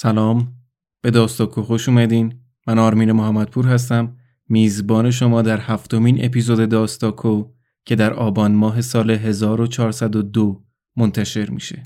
سلام. به داستاکو خوش اومدین. من آرمین محمدپور هستم. میزبان شما در هفتمین اپیزود داستاکو که در آبان ماه سال 1402 منتشر میشه.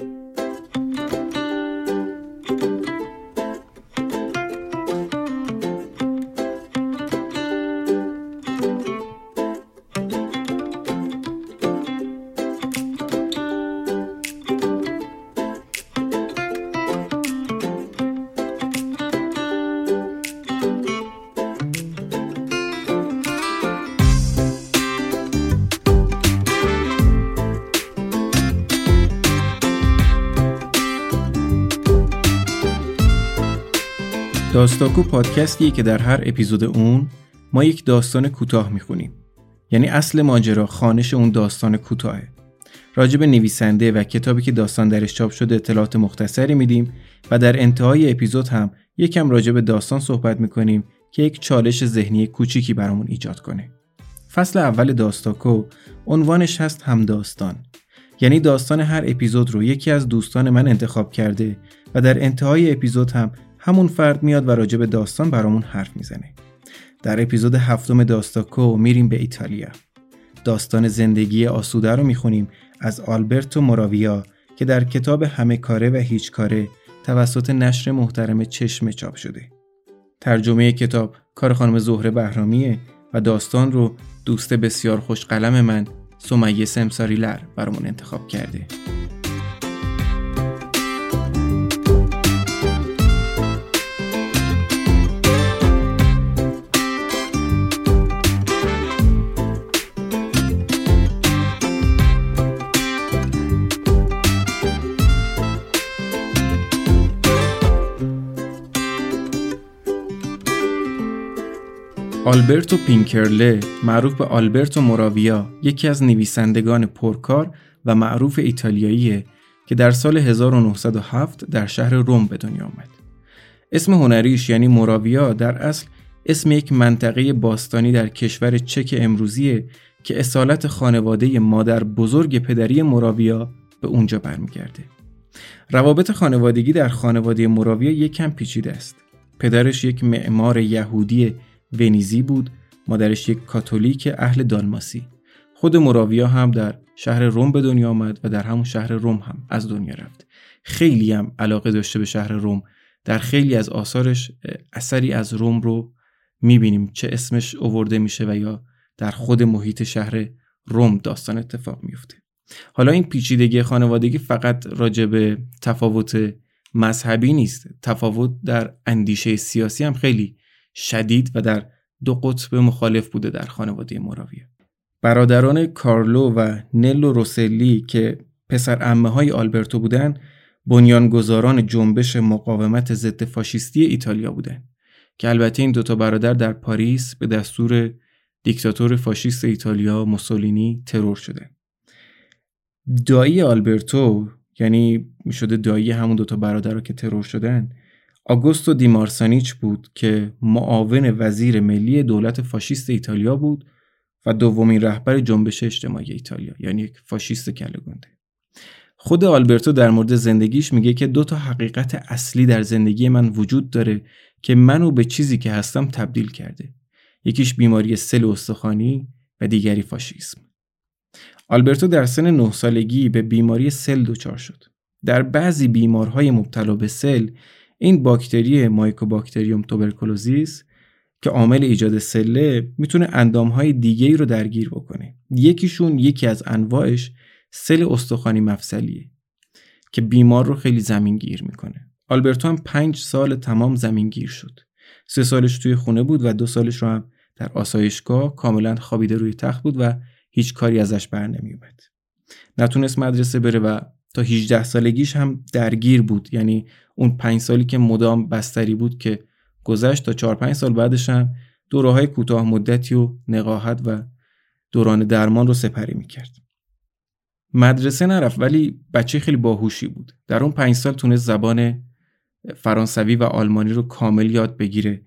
داستاکو پادکستیه که در هر اپیزود اون ما یک داستان کوتاه می‌خونیم. یعنی اصل ماجرا خانش اون داستان کوتاهه. راجب نویسنده و کتابی که داستان درش چاپ شده اطلاعات مختصری میدیم و در انتهای اپیزود هم یکم راجب داستان صحبت می‌کنیم که یک چالش ذهنی کوچیکی برامون ایجاد کنه. فصل اول داستاکو عنوانش هست هم داستان یعنی داستان هر اپیزود رو یکی از دوستان من انتخاب کرده و در انتهای اپیزود هم همون فرد میاد و راجع به داستان برامون حرف می‌زنه. در اپیزود هفتم داستاکو میریم به ایتالیا. داستان زندگی آسوده رو می‌خونیم از آلبرتو موراویا که در کتاب همه کاره و هیچ کاره توسط نشر محترم چشم چاپ شده. ترجمه کتاب کار خانم زهره بهرامیه و داستان رو دوست بسیار خوش قلم من سمیه سمساریلر برامون انتخاب کرده. آلبرتو پینکرله معروف به آلبرتو موراویا یکی از نویسندگان پرکار و معروف ایتالیاییه که در سال 1907 در شهر روم به دنیا آمد. اسم هنریش یعنی موراویا در اصل اسم یک منطقه باستانی در کشور چک امروزیه که اصالت خانواده مادر بزرگ پدری موراویا به اونجا برمیگرده. روابط خانوادگی در خانواده موراویا یک کم پیچیده است. پدرش یک معمار یهودی ونیزی بود مادرش یک کاتولیک اهل دالماسی خود مراویا هم در شهر روم به دنیا آمد و در همون شهر روم هم از دنیا رفت. خیلی هم علاقه داشته به شهر روم. در خیلی از آثارش اثری از روم رو می‌بینیم. چه اسمش اوورده میشه و یا در خود محیط شهر روم داستان اتفاق میفته حالا این پیچیدگی خانوادگی فقط راجع به تفاوت مذهبی نیست. تفاوت در اندیشه سیاسی هم خیلی شدید و در دو قطب مخالف بوده در خانواده مراویه. برادران کارلو و نلو روسلی که پسر امه های آلبرتو بودند بنیانگذاران جنبش مقاومت ضد فاشیستی ایتالیا بودند که البته این دوتا برادر در پاریس به دستور دیکتاتور فاشیست ایتالیا موسولینی ترور شدند دایی آلبرتو یعنی می‌شده دایی همون دوتا برادر رو که ترور شدن آگوستو دیمارسانیچ بود که معاون وزیر ملی دولت فاشیست ایتالیا بود و دومین رهبر جنبش اجتماعی ایتالیا یعنی یک فاشیست کلگونده خود آلبرتو در مورد زندگیش میگه که دو تا حقیقت اصلی در زندگی من وجود داره که منو به چیزی که هستم تبدیل کرده. یکیش بیماری سل استخوانی و دیگری فاشیسم. آلبرتو در سن نه سالگی به بیماری سل دچار شد. در بعضی بیمارهای مبتلا به سل این باکتری Mycobacterium tuberculosis که عامل ایجاد سله می‌تونه اندامهای دیگه ای رو درگیر بکنه. یکیشون یکی از انواعش سل استخوانی مفصلیه که بیمار رو خیلی زمینگیر می‌کنه. آلبرتو هم پنج سال تمام زمینگیر شد. سه سالش توی خونه بود و دو سالش رو هم در آسایشگاه کاملا خوابیده روی تخت بود و هیچ کاری ازش بر نمیومد نتونست مدرسه بره و تا 18 سالگیش هم درگیر بود. یعنی اون 5 سالی که مدام بستری بود که گذشت تا 4 5 سال بعدش هم دوره کوتاه مدتی و نقاهت و دوران درمان رو سپری می‌کرد. مدرسه نرفت ولی بچه خیلی باهوشی بود. در اون 5 سال تونست زبان فرانسوی و آلمانی رو کامل یاد بگیره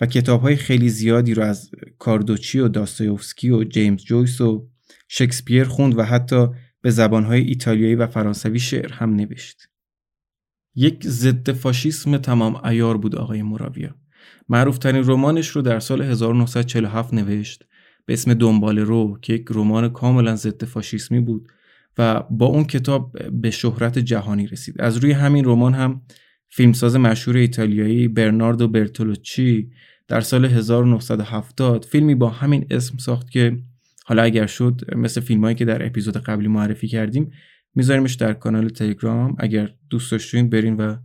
و کتاب های خیلی زیادی رو از کاردوچی و داستایوفسکی و جیمز جویس و شکسپیر خوند و حتی به زبانهای ایتالیایی و فرانسوی شعر هم نوشت. یک ضد فاشیسم تمام ایار بود آقای مراویا معروفترین رمانش رو در سال 1947 نوشت. به اسم دنبال رو که یک رمان کاملا ضد فاشیسمی بود و با اون کتاب به شهرت جهانی رسید. از روی همین رمان هم فیلمساز مشهور ایتالیایی برناردو برتولوچی در سال 1970 فیلمی با همین اسم ساخت که حالا اگر شد مثل فیلمایی که در اپیزود قبلی معرفی کردیم میذاریمش در کانال تلگرام. اگر دوست داشتین برین و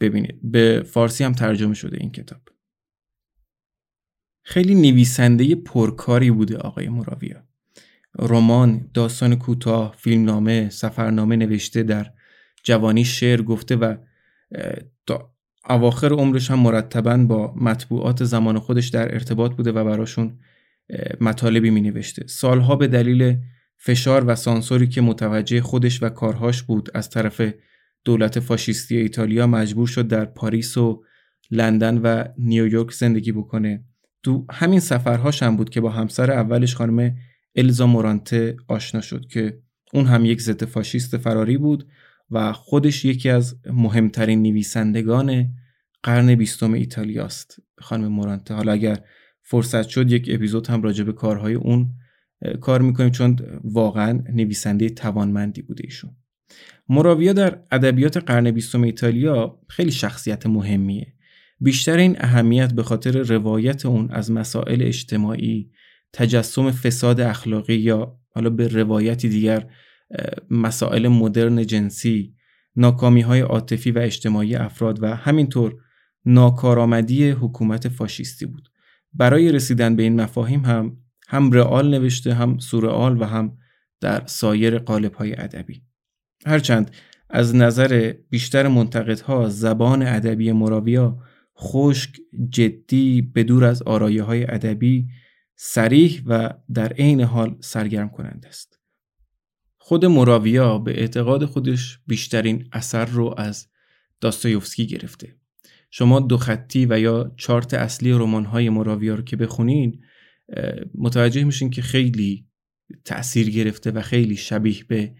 ببینید. به فارسی هم ترجمه شده این کتاب. خیلی نویسنده پرکاری بوده آقای مراویا رمان، داستان کوتاه، فیلمنامه، سفرنامه نوشته در جوانی شعر گفته و تا اواخر عمرش هم مرتبا با مطبوعات زمان خودش در ارتباط بوده و براشون مطالبی می نوشته. سالها به دلیل فشار و سانسوری که متوجه خودش و کارهاش بود از طرف دولت فاشیستی ایتالیا مجبور شد در پاریس و لندن و نیویورک زندگی بکنه تو همین سفرهاش هم بود که با همسر اولش خانم الزا مورانته آشنا شد که اون هم یک ضد فاشیست فراری بود و خودش یکی از مهمترین نویسندگان قرن بیستم ایتالیاست خانم مورانته حالا اگر فرصت شد یک اپیزود هم راجع به کارهای اون کار می‌کنیم چون واقعا نویسنده توانمندی بوده ایشون. مراویا در ادبیات قرن بیستم ایتالیا خیلی شخصیت مهمیه. بیشتر این اهمیت به خاطر روایت اون از مسائل اجتماعی تجسم فساد اخلاقی یا حالا به روایتی دیگر مسائل مدرن جنسی ناکامی های عاطفی و اجتماعی افراد و همینطور ناکارآمدی حکومت فاشیستی بود. برای رسیدن به این مفاهیم هم هم رئال نوشته هم سورئال و هم در سایر قالب های ادبی. هرچند از نظر بیشتر منتقدها زبان ادبی مراویا خشک جدی بدور از آرایه های ادبی سریح و در عین حال سرگرم کننده است. خود مراویا به اعتقاد خودش بیشترین اثر رو از داستایوفسکی گرفته. شما دو خطی و یا چارت اصلی رمان های مراویا رو که بخونین متوجه میشین که خیلی تأثیر گرفته و خیلی شبیه به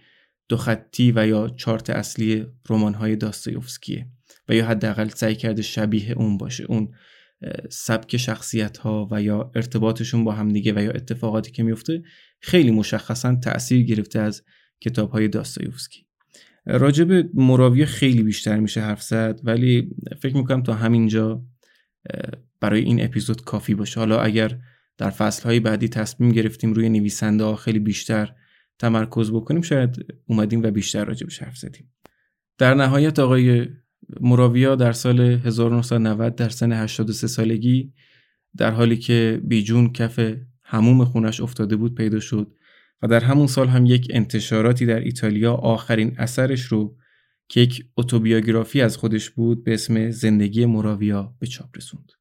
دو خطی و یا چارت اصلی رمان های داستایوفسکیه و یا حداقل سعی کرده شبیه اون باشه اون سبک شخصیت ها و یا ارتباطشون با همدیگه و یا اتفاقاتی که میفته خیلی مشخصا تأثیر گرفته از کتاب های داستایوفسکی. راجب مراویه خیلی بیشتر میشه حرف زد ولی فکر می‌کنم تا همینجا برای این اپیزود کافی باشه. حالا اگر در فصلهای بعدی تصمیم گرفتیم روی نویسنده ها خیلی بیشتر تمرکز بکنیم شاید اومدیم و بیشتر راجبش حرف زدیم. در نهایت آقای مراویا در سال 1990 در سن 83 سالگی در حالی که بیجون کف هموم خونش افتاده بود پیدا شد. و در همون سال هم یک انتشاراتی در ایتالیا آخرین اثرش رو که یک اتوبیوگرافی از خودش بود به اسم زندگی مراویا به چاپ رسوند.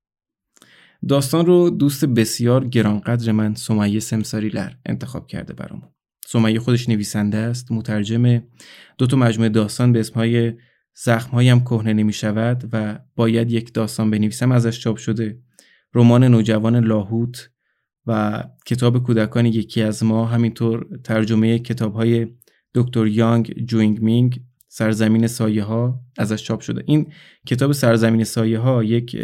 داستان رو دوست بسیار گرانقدر من سمیه سمساریلر انتخاب کرده برامون. سمیه خودش نویسنده است، مترجم دو تا مجموعه داستان به اسمهای زخمهایم کهنه نمی شود و باید یک داستان بنویسم ازش چاپ شده رمان نوجوان لاهوت و کتاب کودکان یکی از ما همینطور ترجمه کتاب های دکتر یانگ جوینگ مینگ سرزمین سایه ها ازش چاپ شده. این کتاب سرزمین سایه ها یک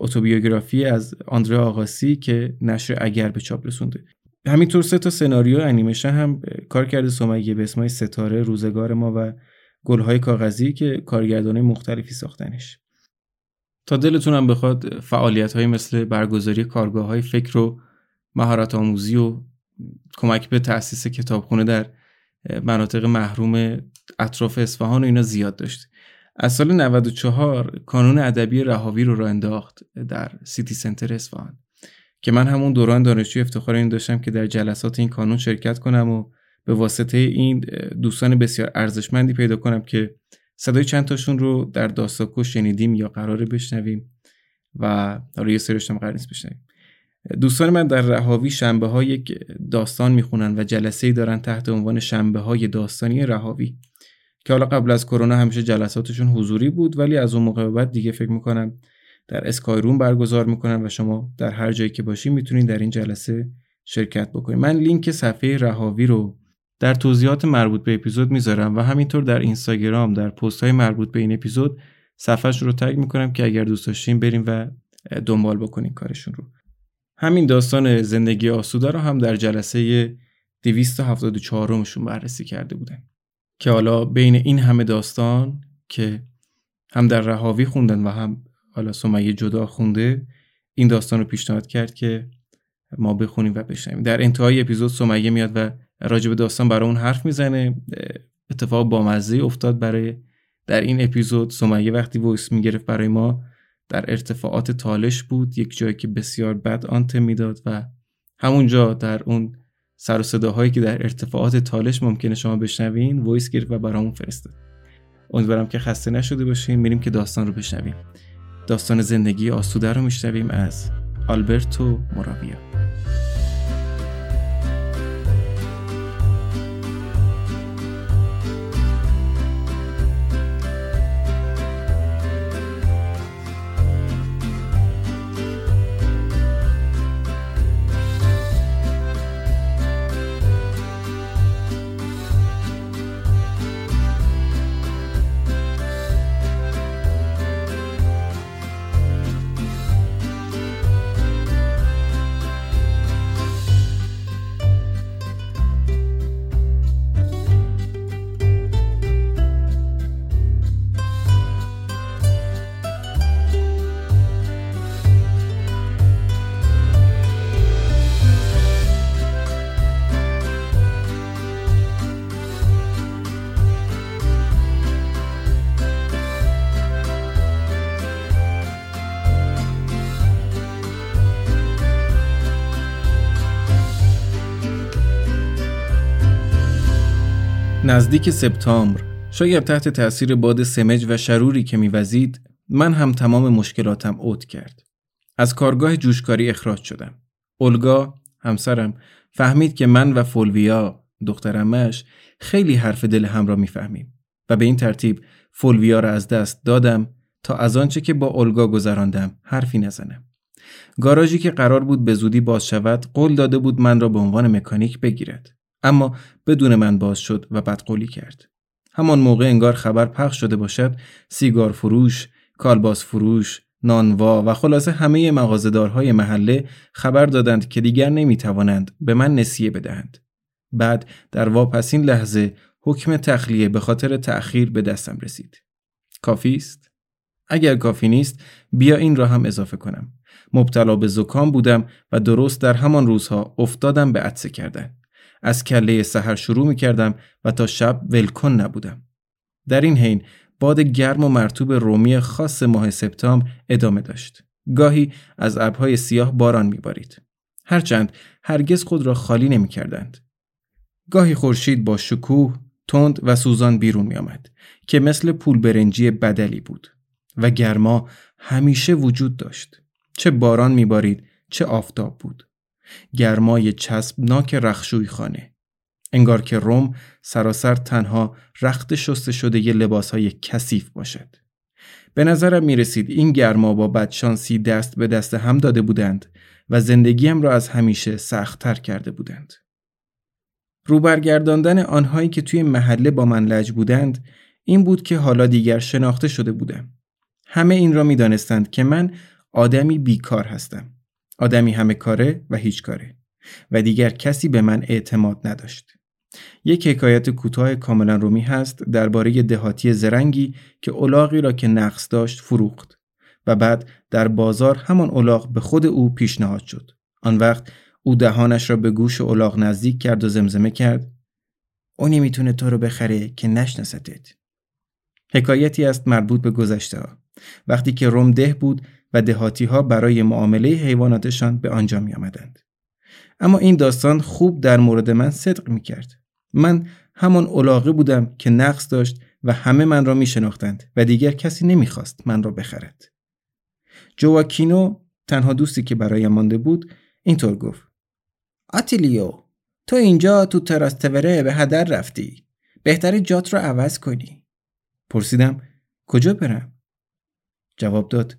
اتوبیوگرافی از آندره آغاسیه که نشر اگر به چاپ رسونده. همینطور سه تا سناریو انیمیشن هم کار کرده سمیه به اسمای ستاره روزگار ما و گلهای کاغذی که کارگردانای مختلفی ساختنش. تا دلتون هم بخواد فعالیت های مثل برگزاری کارگاه های فکر و مهارت آموزی و کمک به تأسیس کتابخونه در مناطق محروم اطراف اصفهان و اینا زیاد داشت. از سال 94 کانون ادبی رهاوی رو را انداخت در سیتی سنتر اصفهان که من همون دوران دانشجوی افتخار این داشتم که در جلسات این کانون شرکت کنم و به واسطه این دوستان بسیار ارزشمندی پیدا کنم که صدای چند تاشون رو در داستاکو شنیدیم یا قراره بشنویم و حالا یه سرش هم قرار نیست بشنویم. دوستان من در رهاوی شنبه ها یک داستان می‌خونن و جلسه ای دارن تحت عنوان شنبه های داستانی رهاوی که حالا قبل از کرونا همیشه جلساتشون حضوری بود ولی از اون موقع بعد دیگه فکر می‌کنم در اسکای روم برگزار می‌کنن و شما در هر جایی که باشین می‌تونین در این جلسه شرکت بکنید من لینک صفحه رهاوی رو در توضیحات مربوط به اپیزود می‌ذارم و همینطور در اینستاگرام در پست های مربوط به این اپیزود صفحش رو تگ می‌کنم که اگر دوست داشتین بریم و دنبال بکنین کارشون رو. همین داستان زندگی آسوده رو هم در جلسه 274 مشون بررسی کرده بودن. که حالا بین این همه داستان که هم در راهبی خوندن و هم حالا سمیه جدا خونده این داستان رو پیشنهاد کرد که ما بخونیم و بشنویم. در انتهای اپیزود سمیه میاد و راجع به داستان برامون حرف می‌زنه. اتفاق بامزه افتاد برای در این اپیزود. سمیه وقتی voice می‌گرفت برای ما در ارتفاعات تالش بود. یک جایی که بسیار بد آنتن می‌داد و همونجا در اون سر و صداهایی که در ارتفاعات تالش ممکنه شما بشنوین voice گرفت و برامون فرستاد. امیدوارم که خسته نشده باشیم میریم که داستان رو بشنویم. داستان زندگی آسوده رو میشنویم از آلبرتو موراویا. نزدیک سپتامبر شاید تحت تاثیر باد سمج و شروری که میوزید من هم تمام مشکلاتم اوت کرد. از کارگاه جوشکاری اخراج شدم. اولگا همسرم فهمید که من و فولویا دخترمش خیلی حرف دل هم را می‌فهمیم و به این ترتیب فولویا را از دست دادم تا از آنچه که با اولگا گذراندم حرفی نزنم. گاراژی که قرار بود به زودی باز شود قول داده بود من را به عنوان مکانیک بگیرد. اما بدون من باز شد و بدقولی کرد. همان موقع انگار خبر پخش شده باشد سیگار فروش، کالباس فروش، نانوا و خلاصه همه مغازدارهای محله خبر دادند که دیگر نمی توانند به من نسیه بدهند. بعد در واپسین لحظه حکم تخلیه به خاطر تأخیر به دستم رسید. کافی است؟ اگر کافی نیست بیا این را هم اضافه کنم. مبتلا به زکام بودم و درست در همان روزها افتادم به عدسه کردن. از کله سحر شروع می کردم و تا شب ولکن نبودم. در این حین باد گرم و مرتوب رومی خاص ماه سپتامبر ادامه داشت. گاهی از ابرهای سیاه باران میبارید. هرچند هرگز خود را خالی نمی کردند. گاهی خورشید با شکوه تند و سوزان بیرون می آمد که مثل پول برنجی بدلی بود و گرما همیشه وجود داشت. چه باران میبارید چه آفتاب بود. گرمای چسبناک رخشوی خانه انگار که روم سراسر تنها رخت شسته شده ی لباس های کثیف باشد به نظرم می رسید این گرما با بدشانسی دست به دست هم داده بودند و زندگیم را از همیشه سختتر کرده بودند. روبرگرداندن آنهایی که توی محله با من لج بودند این بود که حالا دیگر شناخته شده بودم. همه این را می دانستند که من آدمی بیکار هستم. آدمی همه کاره و هیچ کاره و دیگر کسی به من اعتماد نداشت. یک حکایت کوتاه کاملا رومی هست درباره دهاتی زرنگی که اولاغی را که نقص داشت فروخت و بعد در بازار همان اولاغ به خود او پیشنهاد شد. آن وقت او دهانش را به گوش اولاغ نزدیک کرد و زمزمه کرد او نمی‌تونه تو رو بخره که نشناستت. حکایتی است مربوط به گذشته ها. وقتی که روم ده بود و دهاتی ها برای معامله حیواناتشان به آنجا می آمدند. اما این داستان خوب در مورد من صدق می کرد. من همان علاقه بودم که نقص داشت و همه من را می شناختند و دیگر کسی نمی‌خواست من را بخرد. جواکینو تنها دوستی که برای مانده بود اینطور گفت آتیلیو تو اینجا تو تراستوره به هدر رفتی بهتر جات رو عوض کنی پرسیدم کجا برم جواب داد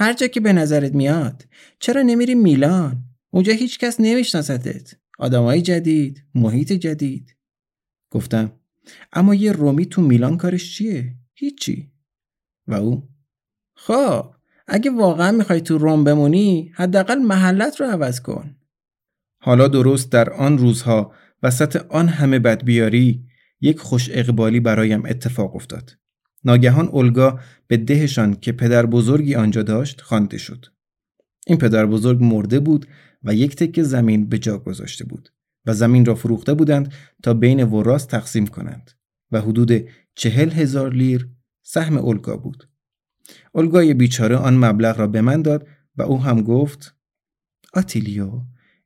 هر جا که به نظرت میاد. چرا نمیری میلان؟ اونجا هیچ کس نمیشناستت آدمای جدید محیط جدید. گفتم اما یه رومی تو میلان کارش چیه؟ هیچی. و او خب اگه واقعا می‌خوای تو روم بمونی حداقل محلت رو عوض کن. حالا درست در آن روزها وسط آن همه بدبیاری یک خوش اقبالی برایم اتفاق افتاد. ناگهان اولگا به دهشان که پدر بزرگی آنجا داشت خوانده شد این پدر بزرگ مرده بود و یک تکه زمین به جا گذاشته بود و زمین را فروخته بودند تا بین وراس تقسیم کنند و حدود چهل هزار لیر سهم اولگا بود. اولگای بیچاره آن مبلغ را به من داد و او هم گفت آتیلیو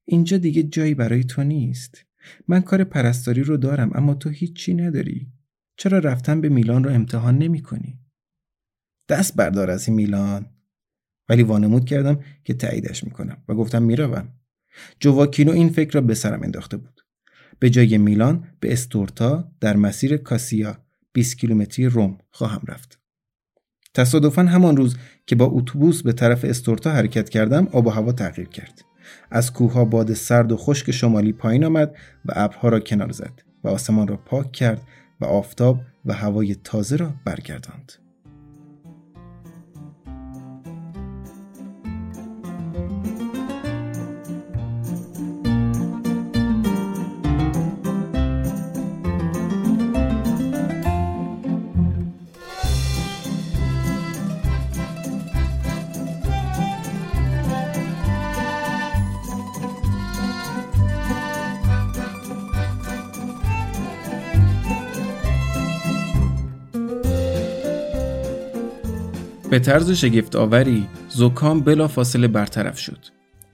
اینجا دیگه جایی برای تو نیست. من کار پرستاری رو دارم اما تو هیچی نداری. چرا رفتن به میلان رو امتحان نمی کنی؟ دست بردار از این میلان. ولی وانمود کردم که تاییدش می‌کنم و گفتم می‌روم. جواکینو این فکر را به سرم انداخته بود. به جای میلان به استورتا در مسیر کاسیا 20 کیلومتری روم خواهم رفت. تصادفا همان روز که با اتوبوس به طرف استورتا حرکت کردم آب و هوا تغییر کرد. از کوهها باد سرد و خشک شمالی پایین آمد و ابرها را کنار زد و آسمان را پاک کرد و آفتاب و هوای تازه را برگرداند. به طرز شگفت آوری زکام بلا فاصله برطرف شد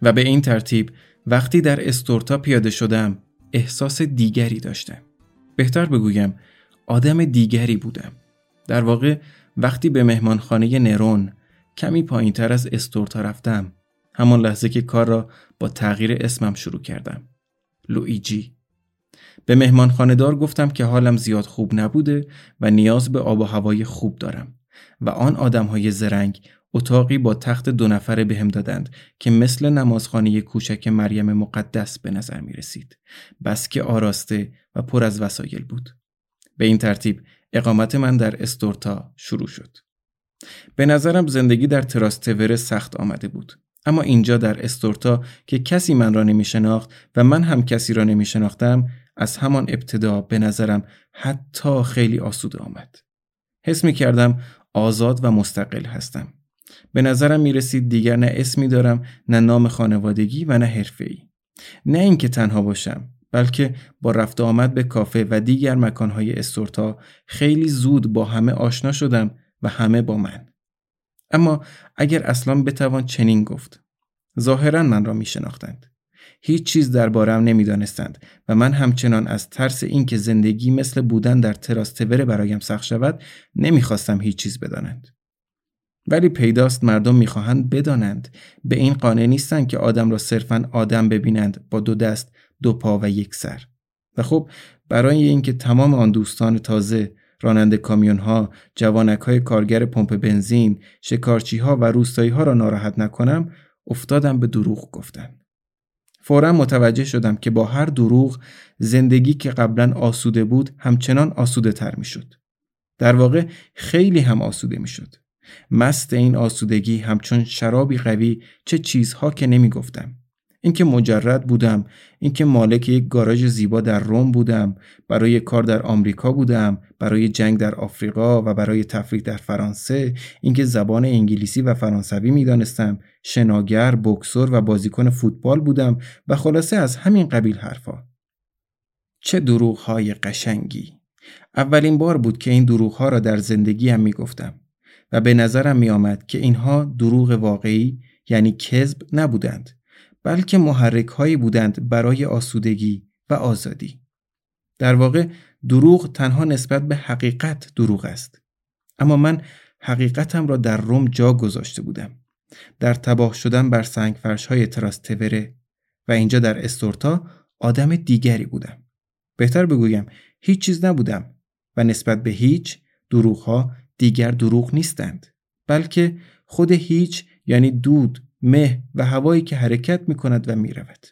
و به این ترتیب وقتی در استورتا پیاده شدم احساس دیگری داشتم. بهتر بگویم آدم دیگری بودم. در واقع وقتی به مهمانخانه نرون کمی پایین تر از استورتا رفتم همان لحظه که کار را با تغییر اسمم شروع کردم. لویجی به مهمانخانه دار گفتم که حالم زیاد خوب نبوده و نیاز به آب و هوای خوب دارم. و اونهای زرنگ اتاقی با تخت دو نفره بهم دادند که مثل نمازخانه کوچک مریم مقدس به نظر می رسید. بس که آراسته و پر از وسایل بود. به این ترتیب اقامت من در استورتا شروع شد. به نظرم زندگی در تراستور سخت آمده بود. اما اینجا در استورتا که کسی من را نمی شناخت و من هم کسی را نمی شناختم از همان ابتدا به نظرم حتی خیلی آسوده آمد. حس می کردم آزاد و مستقل هستم. به نظرم می رسید دیگر نه اسمی دارم نه نام خانوادگی و نه حرفه‌ای. نه اینکه تنها باشم بلکه با رفت آمد به کافه و دیگر مکانهای استورتا خیلی زود با همه آشنا شدم و همه با من. اما اگر اصلا بتوان چنین گفت ظاهرا من را می شناختند. هیچ چیز دربارم نمی‌دانستند و من همچنان از ترس اینکه زندگی مثل بودن در تراستوره برایم سخت شود نمی‌خواستم هیچ چیز بدانند. ولی پیداست مردم می‌خواهند بدانند به این قانع نیستند که آدم را صرفا آدم ببینند با دو دست دو پا و یک سر و خب برای اینکه تمام آن دوستان تازه راننده کامیون ها، جوانک های کارگر پمپ بنزین، شکارچی ها و روستایی ها را ناراحت نکنم، افتادم به دروغ گفتن. فورا متوجه شدم که با هر دروغ زندگی که قبلا آسوده بود همچنان آسوده تر می شد. در واقع خیلی هم آسوده می شد. مست این آسودگی همچون شرابی قوی چه چیزها که نمی گفتم. اینکه مجرد بودم اینکه مالک یک گاراژ زیبا در روم بودم برای کار در آمریکا بودم برای جنگ در آفریقا و برای تفریح در فرانسه اینکه زبان انگلیسی و فرانسوی می‌دانستم شناگر بکسور و بازیکن فوتبال بودم و خلاصه از همین قبیل حرفا. چه دروغ های قشنگی. اولین بار بود که این دروغ ها را در زندگیم می‌گفتم و به نظرم می آمد که اینها دروغ واقعی یعنی کذب نبودند. بلکه محرک هایی بودند برای آسودگی و آزادی. در واقع دروغ تنها نسبت به حقیقت دروغ است. اما من حقیقتم را در روم جا گذاشته بودم. در تباه شدن بر سنگ فرش های تراستوره و اینجا در استورتا آدم دیگری بودم. بهتر بگویم هیچ چیز نبودم و نسبت به هیچ دروغ ها دیگر دروغ نیستند بلکه خود هیچ یعنی دود مه و هوایی که حرکت می کند و می رود.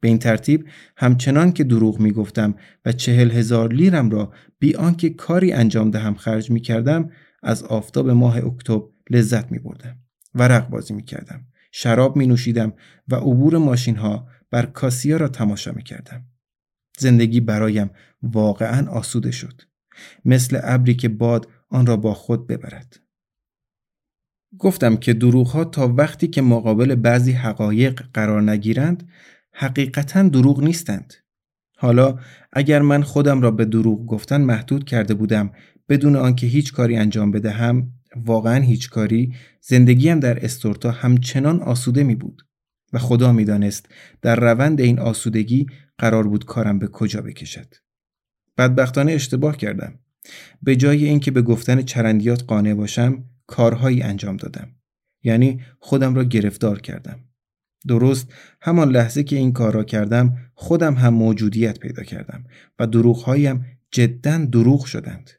به این ترتیب همچنان که دروغ می گفتم و چهل هزار لیرم را بی آنکه کاری انجام دهم خرج می کردم از آفتاب ماه اکتبر لذت می بردم. ورق بازی می کردم. شراب می نوشیدم و عبور ماشین ها بر کاسیا را تماشا می کردم. زندگی برایم واقعا آسوده شد. مثل ابری که باد آن را با خود ببرد. گفتم که دروغ ها تا وقتی که مقابل بعضی حقایق قرار نگیرند حقیقتا دروغ نیستند. حالا اگر من خودم را به دروغ گفتن محدود کرده بودم بدون آنکه هیچ کاری انجام بدهم واقعا هیچ کاری زندگیم در استورتا همچنان آسوده می بود و خدا می‌دانست در روند این آسودگی قرار بود کارم به کجا بکشد. بدبختانه اشتباه کردم. به جای اینکه به گفتن چرندیات قانع باشم کارهایی انجام دادم. یعنی خودم را گرفتار کردم. درست همان لحظه که این کار را کردم خودم هم موجودیت پیدا کردم و دروغهایم جدا دروغ شدند.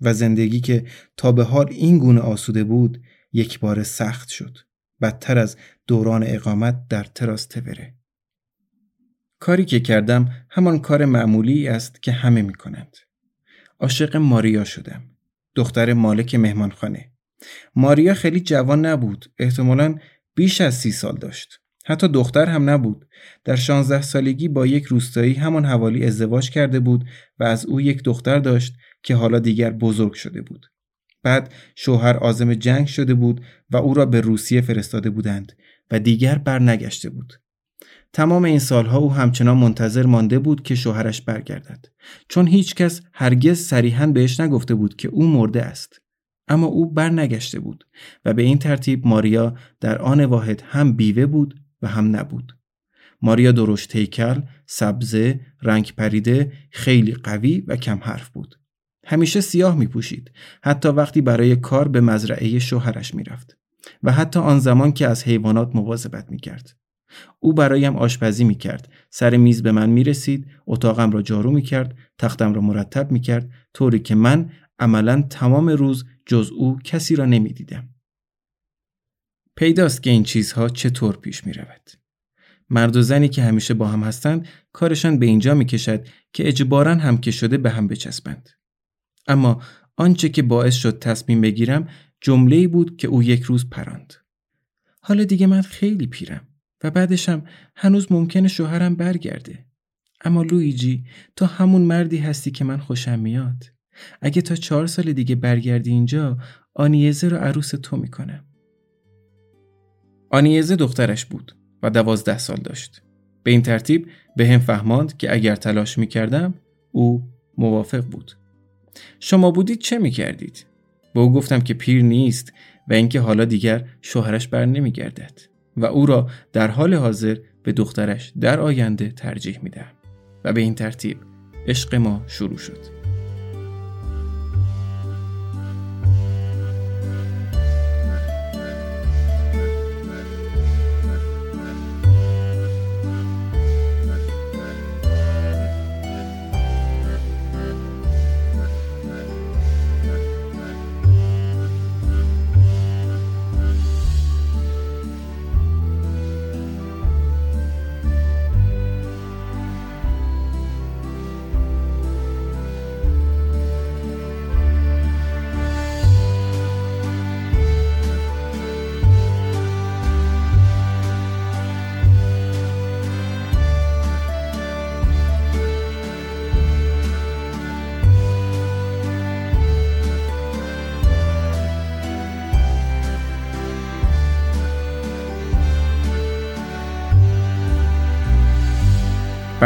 و زندگی که تا به حال این گونه آسوده بود یک بار سخت شد بدتر از دوران اقامت در تراستوره کاری که کردم همان کار معمولی است که همه می کنند. عاشق ماریا شدم. دختر مالک مهمانخانه. ماریا خیلی جوان نبود. احتمالا بیش از سی سال داشت. حتی دختر هم نبود. در شانزده سالگی با یک روستایی همان حوالی ازدواج کرده بود و از او یک دختر داشت که حالا دیگر بزرگ شده بود. بعد شوهر آزم جنگ شده بود و او را به روسیه فرستاده بودند و دیگر برنگشته بود. تمام این سالها او همچنان منتظر مانده بود که شوهرش برگردد چون هیچ کس هرگز صریحا بهش نگفته بود که او مرده است اما او برنگشته بود و به این ترتیب ماریا در آن واحد هم بیوه بود و هم نبود ماریا درشت هیکل، سبزه، رنگ پریده، خیلی قوی و کم حرف بود. همیشه سیاه می پوشید حتی وقتی برای کار به مزرعه شوهرش می رفت و حتی آن زمان که از حیوانات مواظبت می کرد. او برایم آشپزی می کرد. سر میز به من می رسید. اتاقم را جارو می کرد. تختم را مرتب می کرد. طوری که من عملا تمام روز جز او کسی را نمی دیدم. پیداست که این چیزها چطور پیش می رود. مرد و زنی که همیشه با هم هستند کارشان به اینجا می کشد که اجبارا هم که شده به هم بچسبند. اما آنچه که باعث شد تصمیم بگیرم جمله بود که او یک روز پراند. حالا دیگه من خیلی پیرم و بعدشم هنوز ممکنه شوهرم برگرده. اما لویجی تو همون مردی هستی که من خوشم میاد. اگه تا چهار سال دیگه برگردی اینجا آنیزه رو عروس تو می‌کنم. آنیزه دخترش بود و دوازده سال داشت. به این ترتیب به هم فهماند که اگر تلاش می‌کردم او موافق بود. شما بودید چه می‌کردید؟ به او گفتم که پیر نیست و اینکه حالا دیگر شوهرش بر نمیگردد و او را در حال حاضر به دخترش در آینده ترجیح می‌دهم و به این ترتیب عشق ما شروع شد.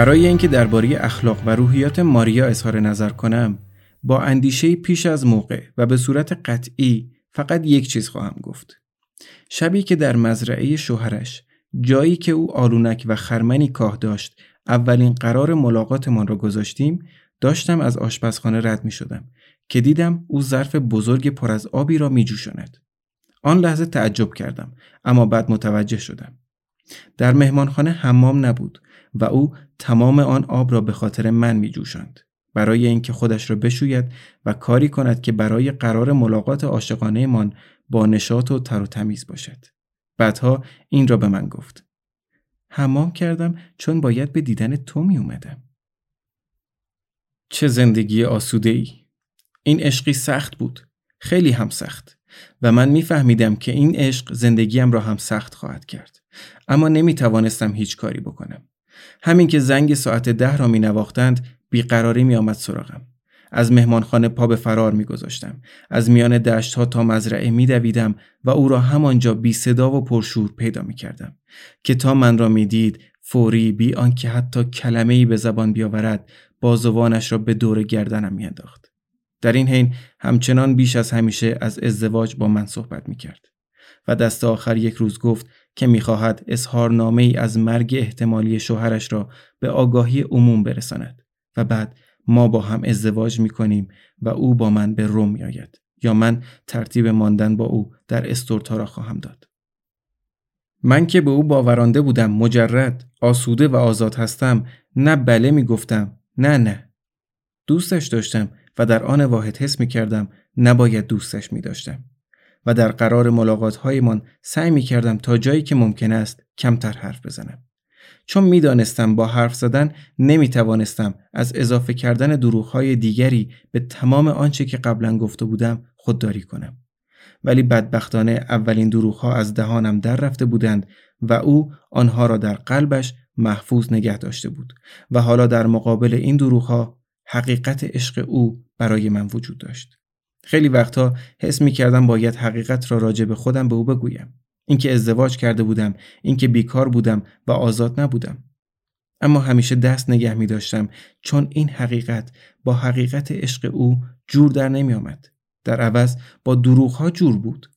برای اینکه درباره اخلاق و روحیات ماریا اظهار نظر کنم با اندیشه پیش از موقع و به صورت قطعی فقط یک چیز خواهم گفت شبی که در مزرعه شوهرش جایی که او آلونک و خرمنی کاه داشت اولین قرار ملاقاتمان را گذاشتیم داشتم از آشپزخانه رد می شدم که دیدم او ظرف بزرگ پر از آبی را می جوشند. آن لحظه تعجب کردم اما بعد متوجه شدم. در مهمانخانه حمام نبود و او تمام آن آب را به خاطر من می جوشند. برای اینکه خودش را بشوید و کاری کند که برای قرار ملاقات عاشقانه من با نشاط و تر و تمیز باشد. بعدها این را به من گفت. حمام کردم چون باید به دیدن تو می اومدم. چه زندگی آسوده ای. این عشقی سخت بود. خیلی هم سخت. و من میفهمیدم که این عشق زندگیم را هم سخت خواهد کرد. اما نمی توانستم هیچ کاری بکنم. همین که زنگ ساعت ده را می نواختند بیقراری می آمد سراغم. از مهمانخانه پا به فرار می گذاشتم. از میان دشت ها تا مزرعه می دویدم و او را همانجا بی صدا و پرشور پیدا می کردم. که تا من را می دید فوری بی آنکه حتی کلمه ای به زبان بیاورد بازوانش را به دور گردنم می انداخت. در این حین همچنان بیش از همیشه از ازدواج با من صحبت می کرد. و دست آخر یک روز گفت که می‌خواهد اظهار نامه ای از مرگ احتمالی شوهرش را به آگاهی عموم برساند و بعد ما با هم ازدواج می کنیم و او با من به روم می آید یا من ترتیب ماندن با او در استورتا را خواهم داد. من که به او باورانده بودم مجرد آسوده و آزاد هستم نه بله می گفتم نه نه دوستش داشتم و در آن واحد حس می کردم نباید دوستش می داشتم و در قرار ملاقات هایمان سعی می کردم تا جایی که ممکن است کمتر حرف بزنم. چون می‌دانستم با حرف زدن نمی توانستم از اضافه کردن دروغهای دیگری به تمام آنچه که قبلا گفته بودم خودداری کنم. ولی بدبختانه اولین دروغها از دهانم در رفته بودند و او آنها را در قلبش محفوظ نگه داشته بود و حالا در مقابل این دروغها حقیقت عشق او برای من وجود داشت. خیلی وقتها حس می کردم باید حقیقت را راجع به خودم به او بگویم. اینکه ازدواج کرده بودم، اینکه بیکار بودم و آزاد نبودم. اما همیشه دست نگه می داشتم چون این حقیقت با حقیقت عشق او جور در نمی آمد. در عوض با دروغ ها جور بود.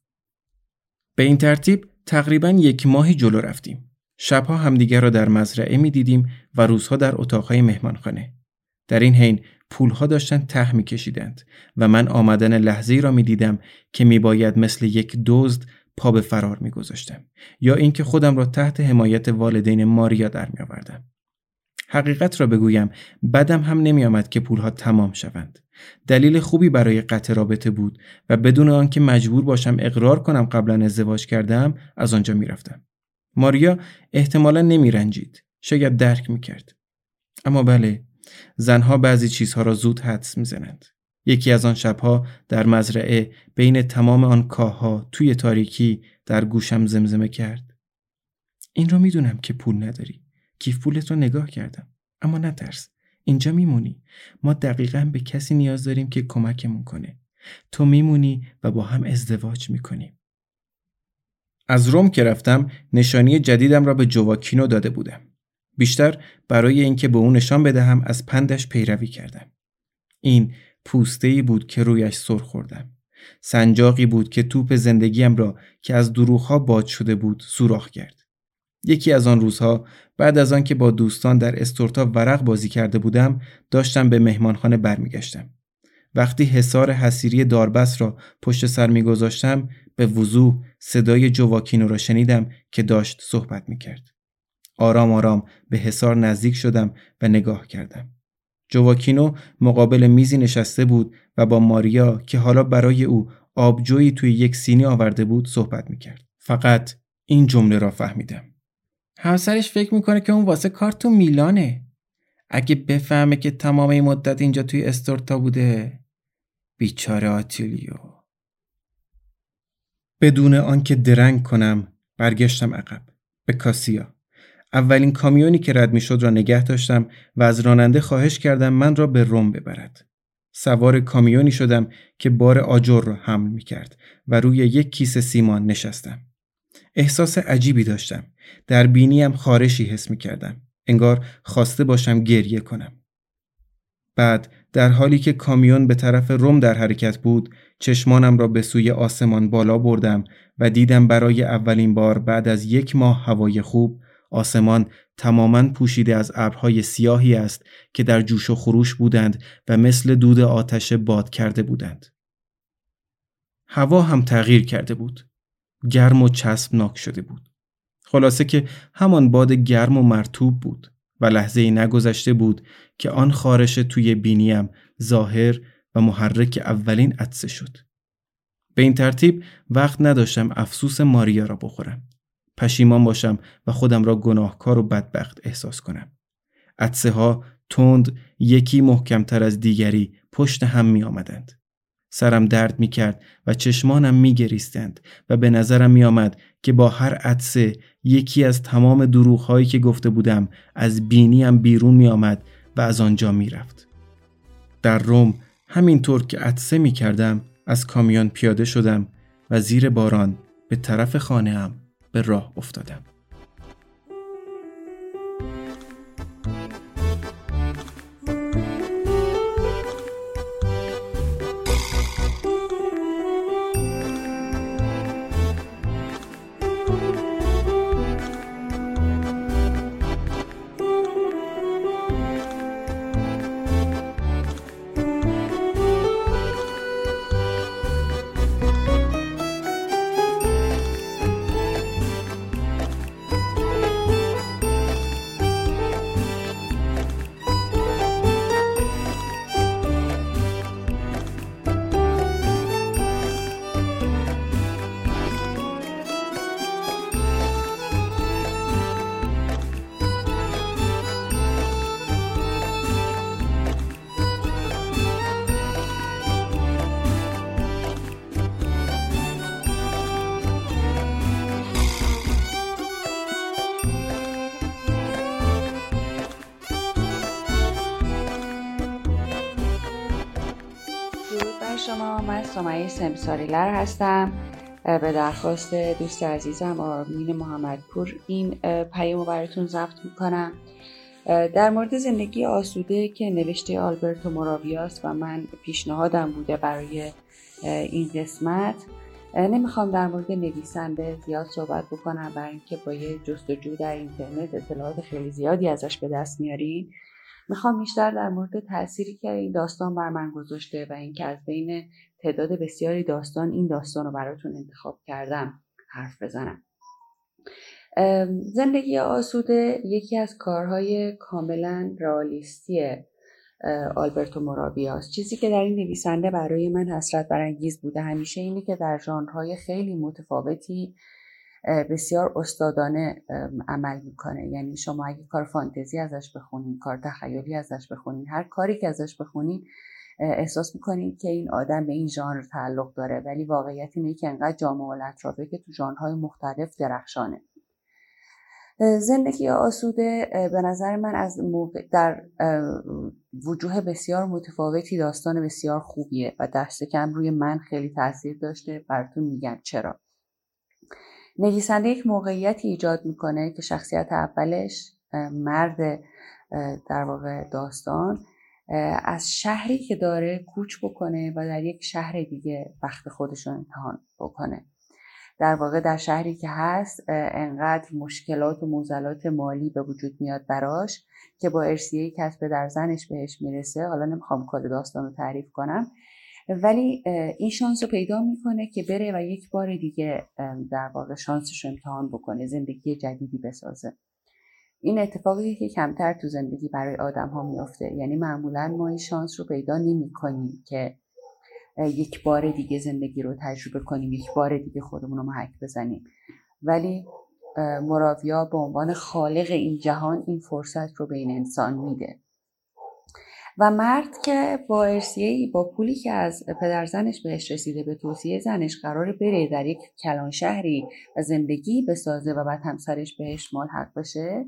به این ترتیب تقریبا یک ماهی جلو رفتیم. شبها همدیگر را در مزرعه می دیدیم و روزها در اتاقهای مهمانخانه. در این حین پولها داشتن ته می کشیدند و من آمدن لحظه را می دیدم که می باید مثل یک دزد پا به فرار می گذاشتم یا اینکه خودم را تحت حمایت والدین ماریا در می آوردم. حقیقت را بگویم بدم هم نمی آمد که پولها تمام شوند. دلیل خوبی برای قطع رابطه بود و بدون آنکه مجبور باشم اقرار کنم قبلا ازدواج کردم از آنجا می رفتم. ماریا احتمالا نمی رنجید. شاید درک می کرد. اما بله زنها بعضی چیزها را زود حدس می‌زنند. یکی از آن شبها در مزرعه بین تمام آن کاهها توی تاریکی در گوشم زمزمه کرد. این رو می‌دونم که پول نداری. کیف پولت رو نگاه کردم. اما نترس. اینجا میمونی. ما دقیقا به کسی نیاز داریم که کمکمون کنه. تو میمونی و با هم ازدواج می‌کنیم. از روم که رفتم نشانی جدیدم را به جواکینو داده بودم. بیشتر برای اینکه به اون نشان بدهم از پندش پیروی کردم. این پوسته ای بود که رویش سر خوردم. سنجاقی بود که توپ زندگیم را که از دروغها باد شده بود سوراخ کرد. یکی از آن روزها بعد از آن که با دوستان در استورتا ورق بازی کرده بودم داشتم به مهمانخانه برمیگشتم. وقتی حصار حسیری داربست را پشت سر میگذاشتم به وضوح صدای جواکینو را شنیدم که داشت صحبت می‌کرد. آرام آرام به حصار نزدیک شدم و نگاه کردم. جواکینو مقابل میزی نشسته بود و با ماریا که حالا برای او آبجویی توی یک سینی آورده بود صحبت می‌کرد. فقط این جمله را فهمیدم. همسرش فکر می‌کنه که اون واسه کار تو میلانه. اگه بفهمه که تمام این مدت اینجا توی استورتا بوده بیچاره آتیلیو بدون آنکه درنگ کنم برگشتم عقب به کاسیا اولین کامیونی که رد می‌شد را نگه داشتم و از راننده خواهش کردم من را به روم ببرد. سوار کامیونی شدم که بار آجر را حمل می کرد و روی یک کیسه سیمان نشستم. احساس عجیبی داشتم. در بینیم خارشی حس می کردم. انگار خواسته باشم گریه کنم. بعد در حالی که کامیون به طرف روم در حرکت بود چشمانم را به سوی آسمان بالا بردم و دیدم برای اولین بار بعد از یک ماه هوای خوب آسمان تماما پوشیده از ابرهای سیاهی است که در جوش و خروش بودند و مثل دود آتش باد کرده بودند. هوا هم تغییر کرده بود. گرم و چسبناک شده بود. خلاصه که همان باد گرم و مرتوب بود و لحظه ای نگذشته بود که آن خارش توی بینیم ظاهر و محرک اولین عدسه شد. به این ترتیب وقت نداشتم افسوس ماریا را بخورم. پشیمان باشم و خودم را گناهکار و بدبخت احساس کنم عدسه ها تند یکی محکمتر از دیگری پشت هم می آمدند. سرم درد می کرد و چشمانم می گریستند و به نظرم می آمد که با هر عدسه یکی از تمام دروغ هایی که گفته بودم از بینیم بیرون می آمد و از آنجا می رفت. در روم همینطور که عدسه می کردم از کامیون پیاده شدم و زیر باران به طرف خانه هم به راه افتادم. سامعه سمساریلر هستم. به درخواست دوست عزیزم آرمین محمدپور این پیام براتون ضبط می‌کنم. در مورد زندگی آسوده که نوشته آلبرتو موراویاس و من پیشنهادم بوده برای این قسمت نمی‌خوام در مورد نویسنده زیاد صحبت بکنم برای اینکه با یه جستجو در اینترنت اطلاعات خیلی زیادی ازش به دست میارین. می‌خوام بیشتر در مورد تأثیری که این داستان بر من گذاشته و اینکه از بین تعداد بسیاری داستان این داستان رو براتون انتخاب کردم. حرف بزنم. زندگی آسوده یکی از کارهای کاملا رالیستی آلبرتو موراویاس چیزی که در این نویسنده برای من حسرت برانگیز بوده همیشه اینه که در ژانرهای خیلی متفاوتی بسیار استادانه عمل می‌کنه. یعنی شما اگه کار فانتزی ازش بخونین کار تخیلی ازش بخونین هر کاری که ازش بخونین احساس می‌کنید که این آدم به این ژانر تعلق داره ولی واقعیت اینه که انقدر جامع و لطرافه که تو ژانرهای مختلف درخشانه. زندگی آسوده به نظر من از موقع در وجوه بسیار متفاوتی داستان بسیار خوبیه و دست کم روی من خیلی تاثیر داشته براتون میگم چرا. نویسنده یک موقعیتی ایجاد می‌کنه که شخصیت اولش مرد در واقع داستان از شهری که داره کوچ بکنه و در یک شهر دیگه وقت خودش رو امتحان بکنه. در واقع در شهری که هست انقدر مشکلات و موزلات مالی به وجود میاد براش که با ارسیه کسب در زنش بهش می‌رسه حالا نمی‌خوام کل داستان رو تعریف کنم ولی این شانس رو پیدا می‌کنه که بره و یک بار دیگه در واقع شانسش رو امتحان بکنه زندگی جدیدی بسازه. این اتفاقی که کمتر تو زندگی برای آدم ها میافته یعنی معمولا ما این شانس رو پیدا نمی کنیم که یک بار دیگه زندگی رو تجربه کنیم یک بار دیگه خودمون رو محک بزنیم. ولی مراویا به عنوان خالق این جهان این فرصت رو به این انسان میده. و مرد که با ارسیه با پولی که از پدر زنش بهش رسیده به توصیه زنش قرار بره در یک کلان شهری و زندگی بسازه و بعد همسرش بهش ملحق بشه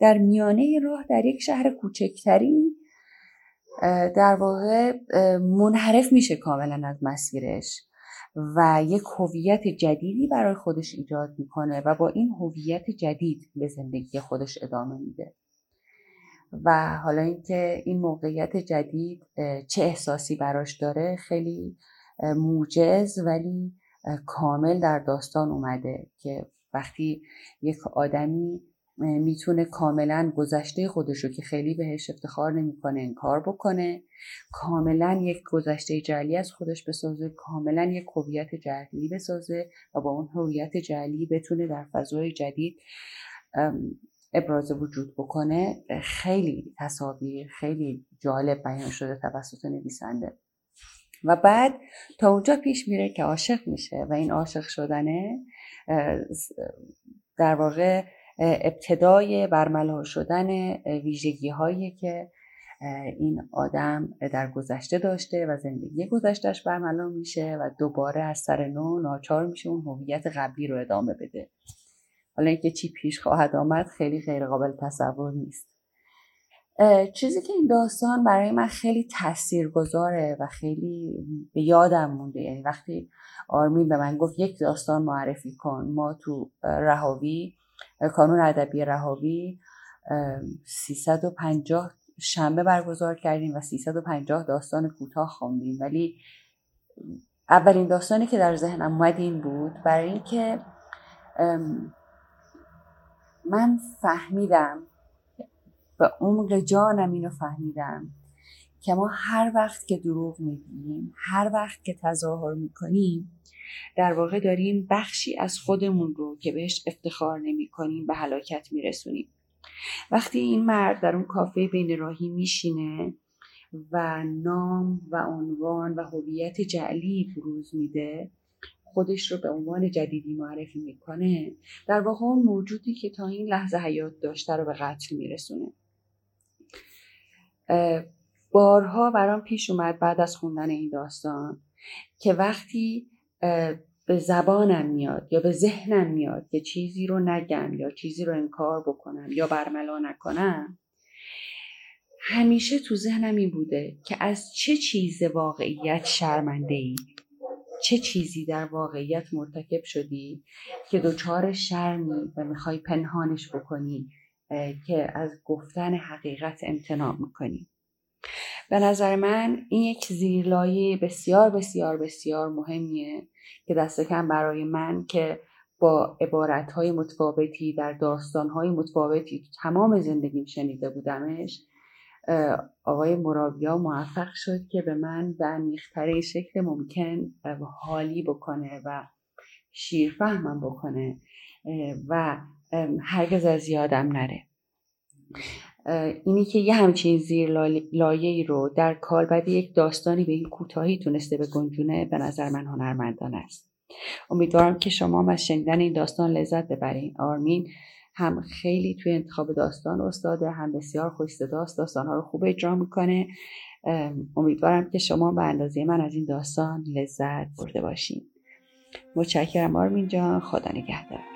در میانه راه در یک شهر کوچکتری در واقع منحرف میشه کاملا از مسیرش و یک هویت جدیدی برای خودش ایجاد می‌کنه و با این هویت جدید به زندگی خودش ادامه میده. و حالا اینکه این موقعیت جدید چه احساسی براش داره خیلی موجز ولی کامل در داستان اومده که وقتی یک آدمی می‌تونه کاملا گذشته خودش رو که خیلی بهش افتخار نمی‌کنه انکار بکنه کاملا یک گذشته جعلی از خودش بسازه کاملا یک هویت جعلی بسازه و با اون هویت جعلی بتونه در فضای جدید ابراز وجود بکنه خیلی تصاویر خیلی جالب بیان شده توسط نویسنده. و بعد تا اونجا پیش میره که عاشق میشه و این عاشق شدنه در واقع ابتدای برملا شدن ویژگی هایی که این آدم در گذشته داشته و زندگی گذشتهش برملا میشه و دوباره از سر نو ناچار میشه اون هویت قبلی رو ادامه بده. حالا اینکه چی پیش خواهد آمد خیلی غیر قابل تصور نیست. چیزی که این داستان برای من خیلی تأثیر گذاره و خیلی به یادم مونده یعنی وقتی آرمین به من گفت یک داستان معرفی کن ما تو رهاوی کانون ادبی رهاوی 350 شنبه برگزار کردیم و 350 داستان کوتاه خوندیم ولی اولین داستانی که در ذهنم اومد این بود برای اینکه من فهمیدم به عمق جانم اینو فهمیدم که ما هر وقت که دروغ میگیم هر وقت که تظاهر می‌کنیم در واقع داریم بخشی از خودمون رو که بهش افتخار نمی کنیم به هلاکت میرسونیم. وقتی این مرد در اون کافه بین راهی میشینه و نام و عنوان و هویت جعلی بروز میده خودش رو به عنوان جدیدی معرفی می‌کنه. در واقع اون موجودی که تا این لحظه حیات داشته رو به قتل میرسونه. بارها برام پیش اومد بعد از خوندن این داستان که وقتی به زبانم میاد یا به ذهنم میاد که چیزی رو نگم یا چیزی رو انکار بکنم یا برملا نکنم همیشه تو ذهنم این بوده که از چه چیز واقعیت شرمنده ای چه چیزی در واقعیت مرتکب شدی که دچار شرمی و می‌خوای پنهانش بکنی که از گفتن حقیقت امتناع می‌کنی؟ به نظر من این یک زیرلایه بسیار بسیار بسیار مهمیه که دست کم برای من که با عبارتهای متفاوتی در داستانهای متفاوتی تمام زندگیم شنیده بودمش آقای مراویا موفق شد که به من به عمیقترین شکل ممکن حالی بکنه و شیرفهمم بکنه و هرگز از یادم نره. اینی که یه همچین زیر لایه رو در کالبد یک داستانی به این کوتاهی تونسته به گنجونه به نظر من هنرمندانه است. امیدوارم که شما از شنیدن این داستان لذت ببرین. آرمین هم خیلی توی انتخاب داستان استاده هم بسیار خوش صداست داستانها رو خوب اجرا می‌کنه. امیدوارم که شما به اندازه من از این داستان لذت برده باشین. متشکرم آرمین جان خدا نگهدار.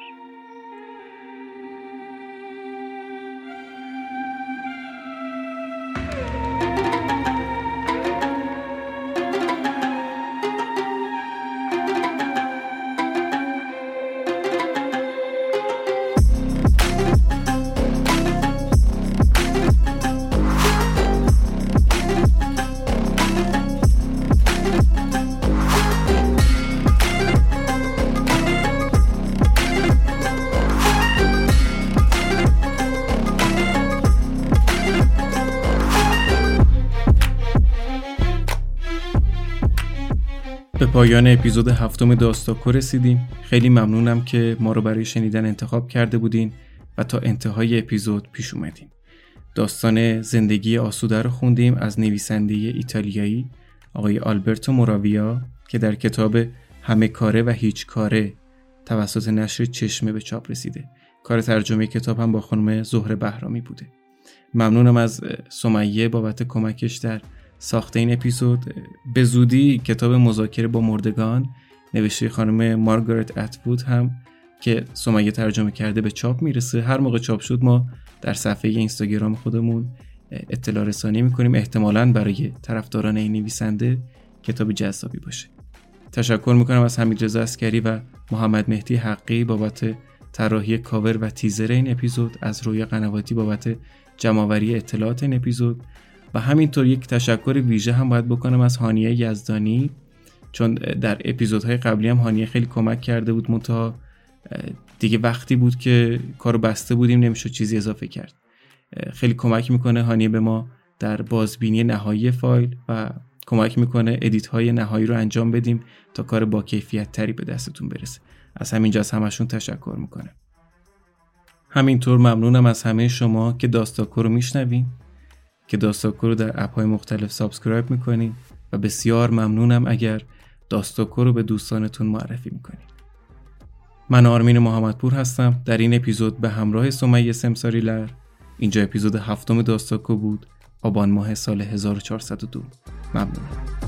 پایان اپیزود هفتم داستاکو رسیدیم. خیلی ممنونم که ما رو برای شنیدن انتخاب کرده بودین و تا انتهای اپیزود پیش اومدیم داستان زندگی آسوده رو خوندیم از نویسنده ایتالیایی آقای آلبرتو موراویا که در کتاب همه کاره و هیچ کاره توسط نشر چشمه به چاپ رسیده. کار ترجمه کتاب هم با خانم زهره بهرامی بوده. ممنونم از سمیه بابت کمکش در ساخته این اپیزود. به زودی کتاب مذاکره با مردگان نوشته خانم مارگارت اتوود هم که سمیه ترجمه کرده به چاپ می‌رسه. هر موقع چاپ شد ما در صفحه اینستاگرام خودمون اطلاع رسانی می‌کنیم. احتمالا برای طرفداران این نویسنده کتاب جذابی باشه. تشکر می‌کنم از حمید رضا اسکری و محمد مهدی حقی بابت طراحی کاور و تیزر این اپیزود از روی قنواتی بابت جمعآوری اطلاعات این اپیزود. و همینطور یک تشکر ویژه هم باید بکنم از هانیه یزدانی چون در اپیزودهای قبلی هم هانیه خیلی کمک کرده بود منتها دیگه وقتی بود که کارو بسته بودیم نمی‌شد چیزی اضافه کرد. خیلی کمک می‌کنه هانیه به ما در بازبینی نهایی فایل و کمک می‌کنه ادیت های نهایی رو انجام بدیم تا کار با کیفیت تری به دستتون برسه. از همینجا از همشون تشکر می‌کنه همینطور ممنونم از همه شما که داستاکو رو میشنوین. که داستاکو رو در app های مختلف subscribe می‌کنین و بسیار ممنونم اگر داستاکو رو به دوستانتون معرفی می‌کنین. من آرمین محمدپور هستم. در این اپیزود به همراه سمیه سمساریلر اینجا اپیزود هفتم داستاکو بود. آبان ماه سال 1402 ممنونم.